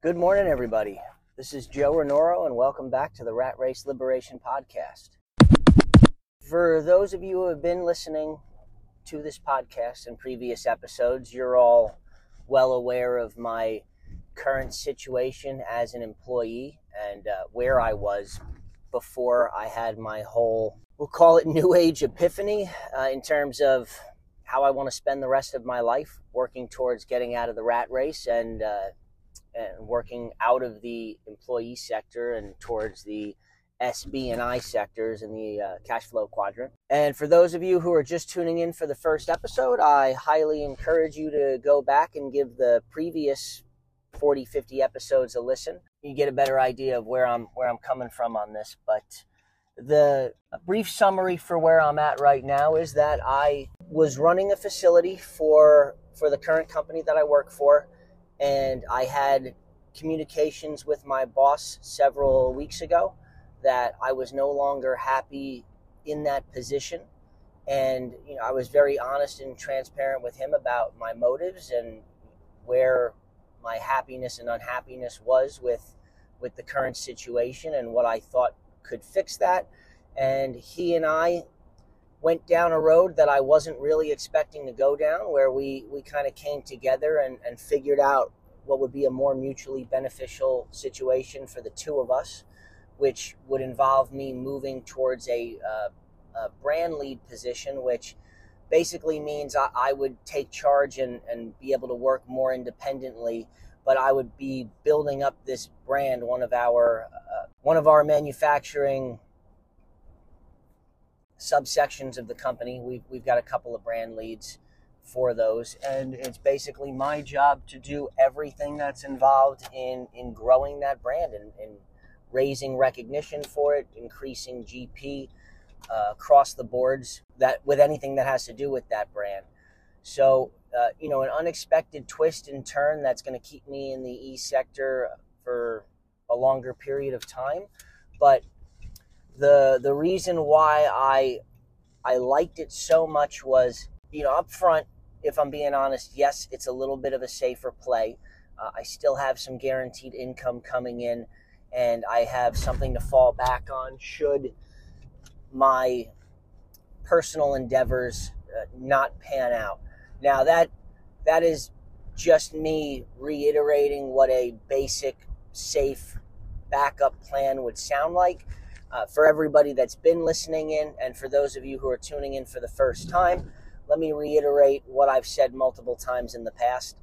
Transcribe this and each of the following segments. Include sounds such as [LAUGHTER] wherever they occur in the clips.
Good morning, everybody. This is Joe Renoro, and welcome back to the Rat Race Liberation Podcast. For those of you who have been listening to this podcast in previous episodes, you're all well aware of my current situation as an employee and uh, where I was before I had my whole, we'll call it New Age epiphany uh, in terms of how I want to spend the rest of my life working towards getting out of the rat race and uh, and working out of the employee sector and towards the SB and I sectors in the uh, cash flow quadrant. And for those of you who are just tuning in for the first episode, I highly encourage you to go back and give the previous 40, 50 episodes a listen. You get a better idea of where I'm where I'm coming from on this, but the brief summary for where I'm at right now is that I was running a facility for for the current company that I work for and I had communications with my boss several weeks ago that I was no longer happy in that position. And you know, I was very honest and transparent with him about my motives and where my happiness and unhappiness was with with the current situation and what I thought could fix that. And he and I went down a road that I wasn't really expecting to go down, where we, we kind of came together and, and figured out what would be a more mutually beneficial situation for the two of us, which would involve me moving towards a, uh, a brand lead position, which basically means I, I, would take charge and, and be able to work more independently. But I would be building up this brand, one of our uh, one of our manufacturing subsections of the company. We've, we've got a couple of brand leads for those. And it's basically my job to do everything that's involved in, in growing that brand and, and raising recognition for it, increasing GP uh, across the boards that with anything that has to do with that brand. So, uh, you know, an unexpected twist and turn that's going to keep me in the E sector for a longer period of time. But the the reason why I I liked it so much was, you know, up front, if I'm being honest, yes, it's a little bit of a safer play. Uh, I still have some guaranteed income coming in, and I have something to fall back on should my personal endeavors uh, not pan out. Now that that is just me reiterating what a basic, safe backup plan would sound like uh, for everybody that's been listening in, and for those of you who are tuning in for the first time, let me reiterate what I've said multiple times in the past.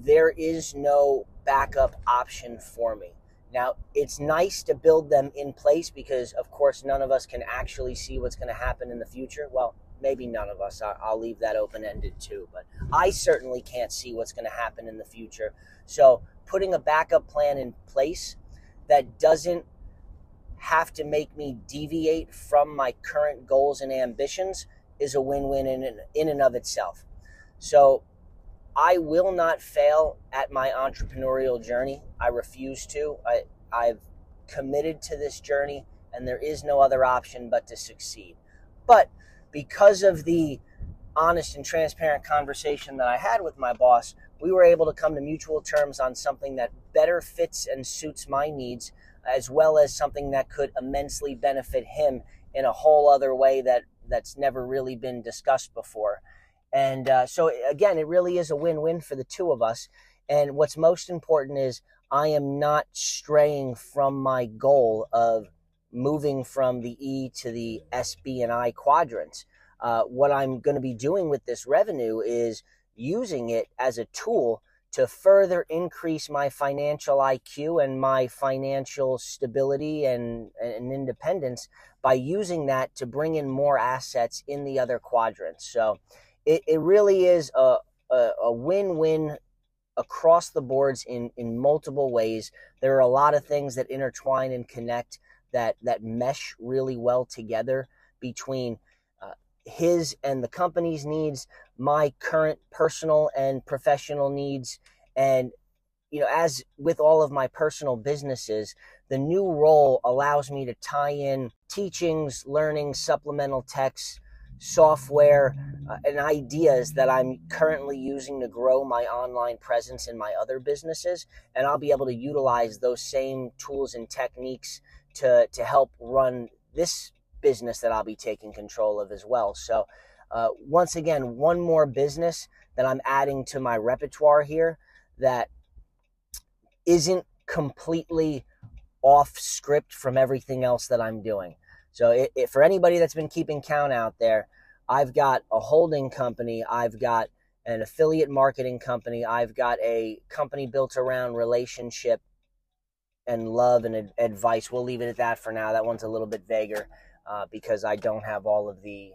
There is no backup option for me. Now, it's nice to build them in place because, of course, none of us can actually see what's going to happen in the future. Well, maybe none of us. I'll leave that open ended too. But I certainly can't see what's going to happen in the future. So, putting a backup plan in place that doesn't have to make me deviate from my current goals and ambitions is a win-win in, in and of itself. So I will not fail at my entrepreneurial journey. I refuse to. I, I've committed to this journey and there is no other option but to succeed. But because of the honest and transparent conversation that I had with my boss, we were able to come to mutual terms on something that better fits and suits my needs as well as something that could immensely benefit him in a whole other way that that's never really been discussed before. And uh, so again, it really is a win-win for the two of us. And what's most important is I am not straying from my goal of moving from the E to the SB and I quadrants. Uh, what I'm going to be doing with this revenue is using it as a tool to further increase my financial IQ and my financial stability and, and independence by using that to bring in more assets in the other quadrants. So it, it really is a, a, a win-win across the boards in, in multiple ways. There are a lot of things that intertwine and connect that, that mesh really well together between uh, his and the company's needs, my current personal and professional needs. And, you know, as with all of my personal businesses, the new role allows me to tie in teachings, learning, supplemental texts software uh, and ideas that I'm currently using to grow my online presence in my other businesses. And I'll be able to utilize those same tools and techniques to, to help run this business that I'll be taking control of as well. So, uh, once again, one more business that I'm adding to my repertoire here that isn't completely off script from everything else that I'm doing. So, it, it, for anybody that's been keeping count out there, I've got a holding company, I've got an affiliate marketing company, I've got a company built around relationship and love and ad- advice. We'll leave it at that for now. That one's a little bit vaguer uh, because I don't have all of the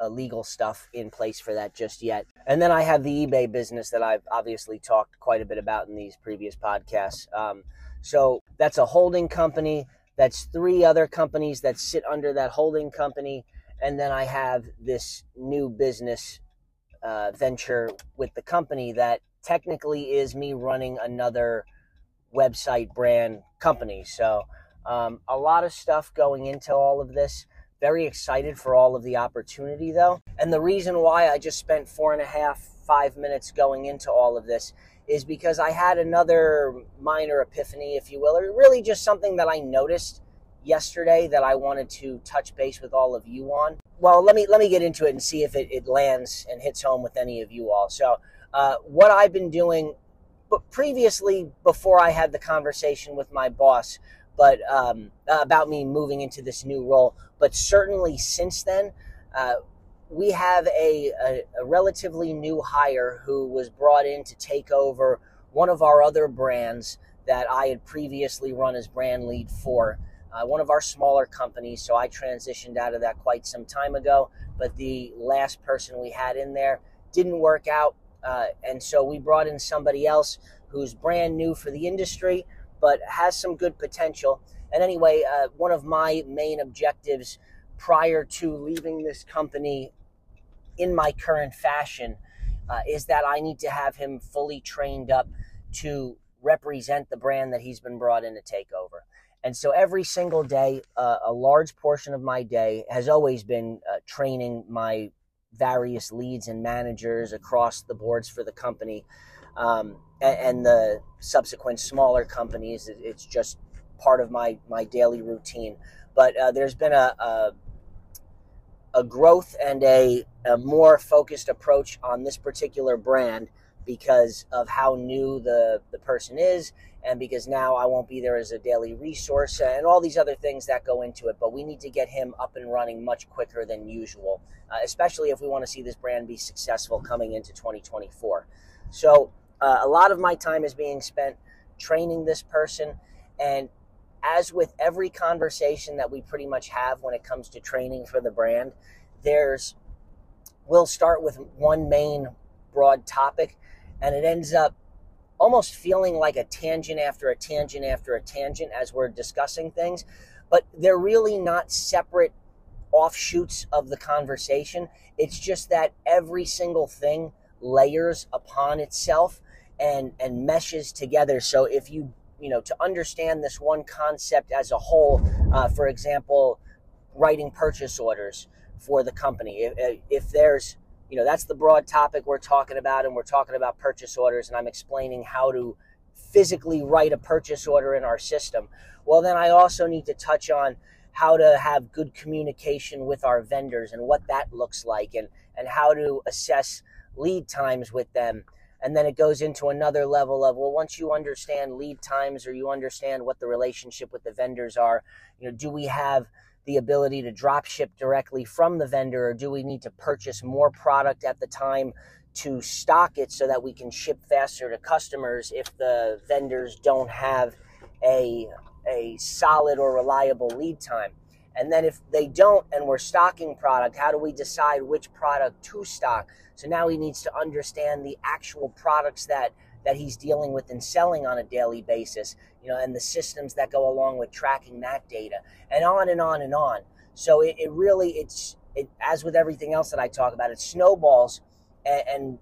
uh, legal stuff in place for that just yet. And then I have the eBay business that I've obviously talked quite a bit about in these previous podcasts. Um, so that's a holding company. That's three other companies that sit under that holding company. And then I have this new business uh, venture with the company that technically is me running another website brand company. So um, a lot of stuff going into all of this. Very excited for all of the opportunity, though. And the reason why I just spent four and a half, five minutes going into all of this is because I had another minor epiphany, if you will, or really just something that I noticed yesterday that I wanted to touch base with all of you on. Well, let me let me get into it and see if it, it lands and hits home with any of you all. So, uh, what I've been doing, but previously before I had the conversation with my boss, but um, about me moving into this new role. But certainly since then, uh, we have a, a, a, relatively new hire who was brought in to take over one of our other brands that I had previously run as brand lead for. Uh, one of our smaller companies, so I transitioned out of that quite some time ago. But the last person we had in there didn't work out, uh, and so we brought in somebody else who's brand new for the industry, but has some good potential. And anyway, uh, one of my main objectives prior to leaving this company in my current fashion uh, is that I need to have him fully trained up to represent the brand that he's been brought in to take over. And so every single day, uh, a large portion of my day has always been uh, training my various leads and managers across the boards for the company um, and, and, the subsequent smaller companies. It's just part of my my daily routine. But uh, there's been a, a, a growth and a, a more focused approach on this particular brand because of how new the the person is and because now I won't be there as a daily resource and all these other things that go into it. But we need to get him up and running much quicker than usual, uh, especially if we want to see this brand be successful coming into 2024. So uh, a lot of my time is being spent training this person. And as with every conversation that we pretty much have when it comes to training for the brand, there's, we'll start with one main broad topic and it ends up almost feeling like a tangent after a tangent after a tangent as we're discussing things, but they're really not separate offshoots of the conversation. It's just that every single thing layers upon itself and and meshes together. So if you you know to understand this one concept as a whole, uh, for example, writing purchase orders for the company. If, if there's you know that's the broad topic we're talking about, and we're talking about purchase orders, and I'm explaining how to physically write a purchase order in our system. Well, then I also need to touch on how to have good communication with our vendors and what that looks like and and how to assess lead times with them and then it goes into another level of well once you understand lead times or you understand what the relationship with the vendors are you know do we have the ability to drop ship directly from the vendor or do we need to purchase more product at the time to stock it so that we can ship faster to customers if the vendors don't have a a solid or reliable lead time and then if they don't and we're stocking product, how do we decide which product to stock? So now he needs to understand the actual products that that he's dealing with and selling on a daily basis, you know, and the systems that go along with tracking that data, and on and on and on. So it, it really, it's it, as with everything else that I talk about, it snowballs, and, and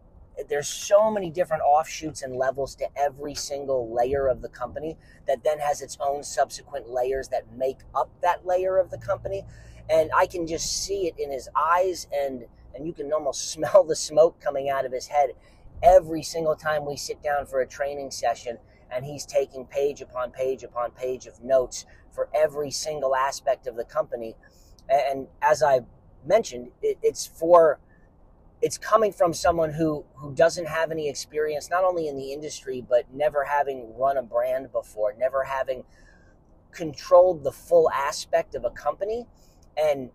there's so many different offshoots and levels to every single layer of the company that then has its own subsequent layers that make up that layer of the company. And i can just see it in his eyes and and you can almost [LAUGHS] smell the smoke coming out of his head every single time we sit down for a training session and he's taking page upon page upon page of notes for every single aspect of the company. And as i mentioned it, it's for it's coming from someone who who doesn't have any experience not only in the industry but never having run a brand before never having controlled the full aspect of a company. And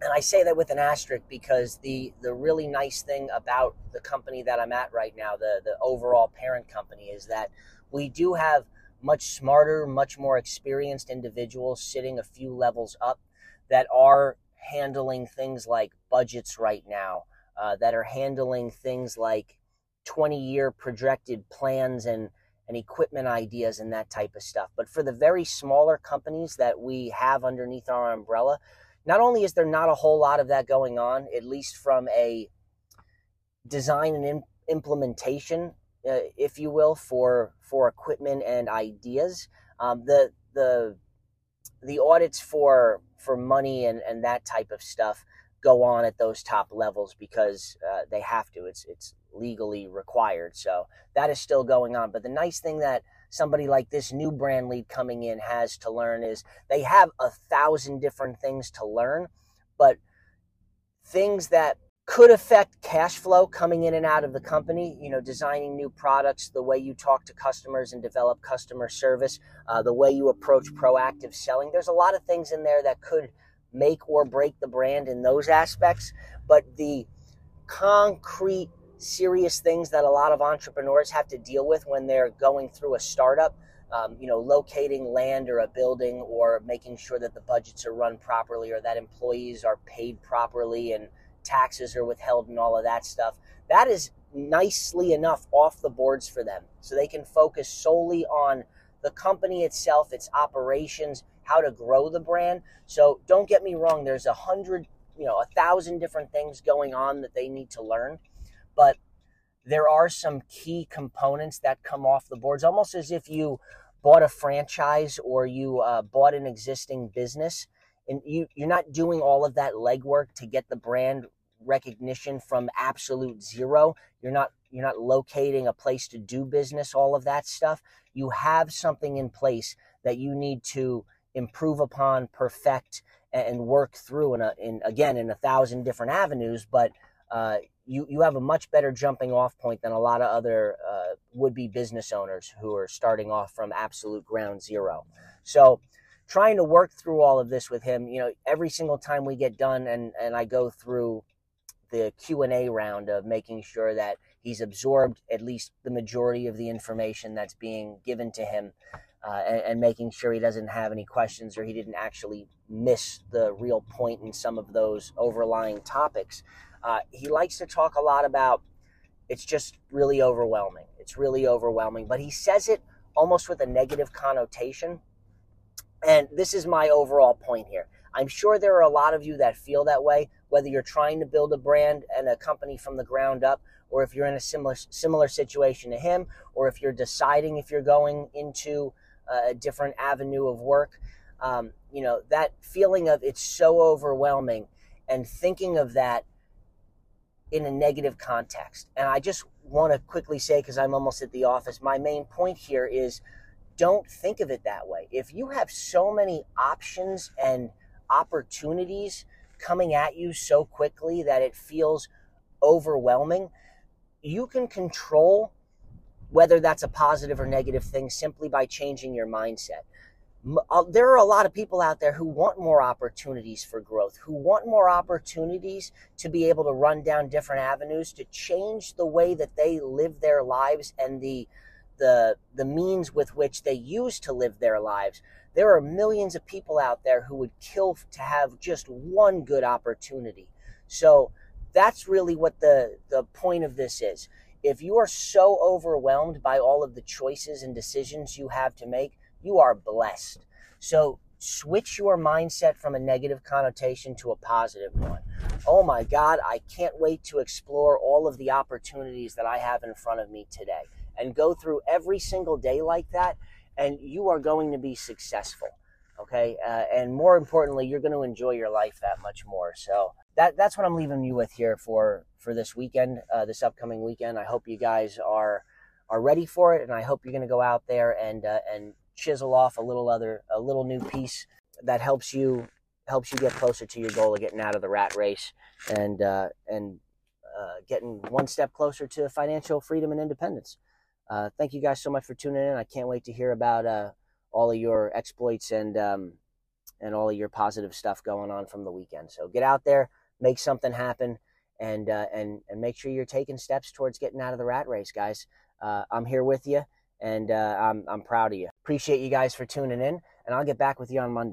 and I say that with an asterisk because the the really nice thing about the company that I'm at right now the the overall parent company is that we do have much smarter much more experienced individuals sitting a few levels up that are handling things like budgets right now, uh, that are handling things like 20 year projected plans and, and equipment ideas and that type of stuff. But for the very smaller companies that we have underneath our umbrella, not only is there not a whole lot of that going on, at least from a design and implementation, uh, if you will, for for equipment and ideas. Um, the the the audits for for money and, and that type of stuff go on at those top levels because uh, they have to. It's it's legally required. So that is still going on. But the nice thing that somebody like this new brand lead coming in has to learn is they have a thousand different things to learn, but things that could affect cash flow coming in and out of the company. You know, designing new products, the way you talk to customers and develop customer service, uh, the way you approach proactive selling. There's a lot of things in there that could make or break the brand in those aspects. But the concrete, serious things that a lot of entrepreneurs have to deal with when they're going through a startup. Um, you know, locating land or a building, or making sure that the budgets are run properly, or that employees are paid properly, and taxes are withheld and all of that stuff. That is nicely enough off the boards for them. So they can focus solely on the company itself, its operations, how to grow the brand. So don't get me wrong, there's a hundred, you know, a thousand different things going on that they need to learn. But there are some key components that come off the boards, almost as if you bought a franchise or you uh, bought an existing business and you you're not doing all of that legwork to get the brand recognition from absolute zero. You're not you're not locating a place to do business all of that stuff. You have something in place that you need to improve upon perfect and work through in, a, in again in a thousand different avenues but uh, you, you have a much better jumping off point than a lot of other uh, would-be business owners who are starting off from absolute ground zero. So trying to work through all of this with him you know every single time we get done and and i go through the q&a round of making sure that he's absorbed at least the majority of the information that's being given to him uh, and, and, making sure he doesn't have any questions or he didn't actually miss the real point in some of those overlying topics. Uh, he likes to talk a lot about it's just really overwhelming. It's really overwhelming but he says it almost with a negative connotation and this is my overall point here. I'm sure there are a lot of you that feel that way, whether you're trying to build a brand and a company from the ground up, or if you're in a similar similar situation to him, or if you're deciding if you're going into a different avenue of work. Um, you know that feeling of it's so overwhelming, and thinking of that in a negative context. And I just want to quickly say, because I'm almost at the office, my main point here is don't think of it that way. If you have so many options and opportunities coming at you so quickly that it feels overwhelming, you can control whether that's a positive or negative thing simply by changing your mindset. Uh, there are a lot of people out there who want more opportunities for growth, who want more opportunities to be able to run down different avenues, to change the way that they live their lives and the the the means with which they use to live their lives. There are millions of people out there who would kill to have just one good opportunity. So that's really what the the point of this is. If you are so overwhelmed by all of the choices and decisions you have to make, you are blessed. So switch your mindset from a negative connotation to a positive one. oh my God, I can't wait to explore all of the opportunities that I have in front of me today and go through every single day like that. And you are going to be successful. Okay. Uh, and more importantly, you're going to enjoy your life that much more. So that, that's what I'm leaving you with here for, for this weekend, uh, this upcoming weekend. I hope you guys are, are ready for it. And I hope you're going to go out there and, uh, and chisel off a little other, a little new piece that helps you helps you get closer to your goal of getting out of the rat race and uh, and uh, getting one step closer to financial freedom and independence. Uh, thank you guys so much for tuning in. I can't wait to hear about uh, all of your exploits and um, and all of your positive stuff going on from the weekend. So get out there, make something happen, and uh, and and make sure you're taking steps towards getting out of the rat race, guys. Uh, I'm here with you, and I'm I'm proud of you. Appreciate you guys for tuning in, and I'll get back with you on Monday.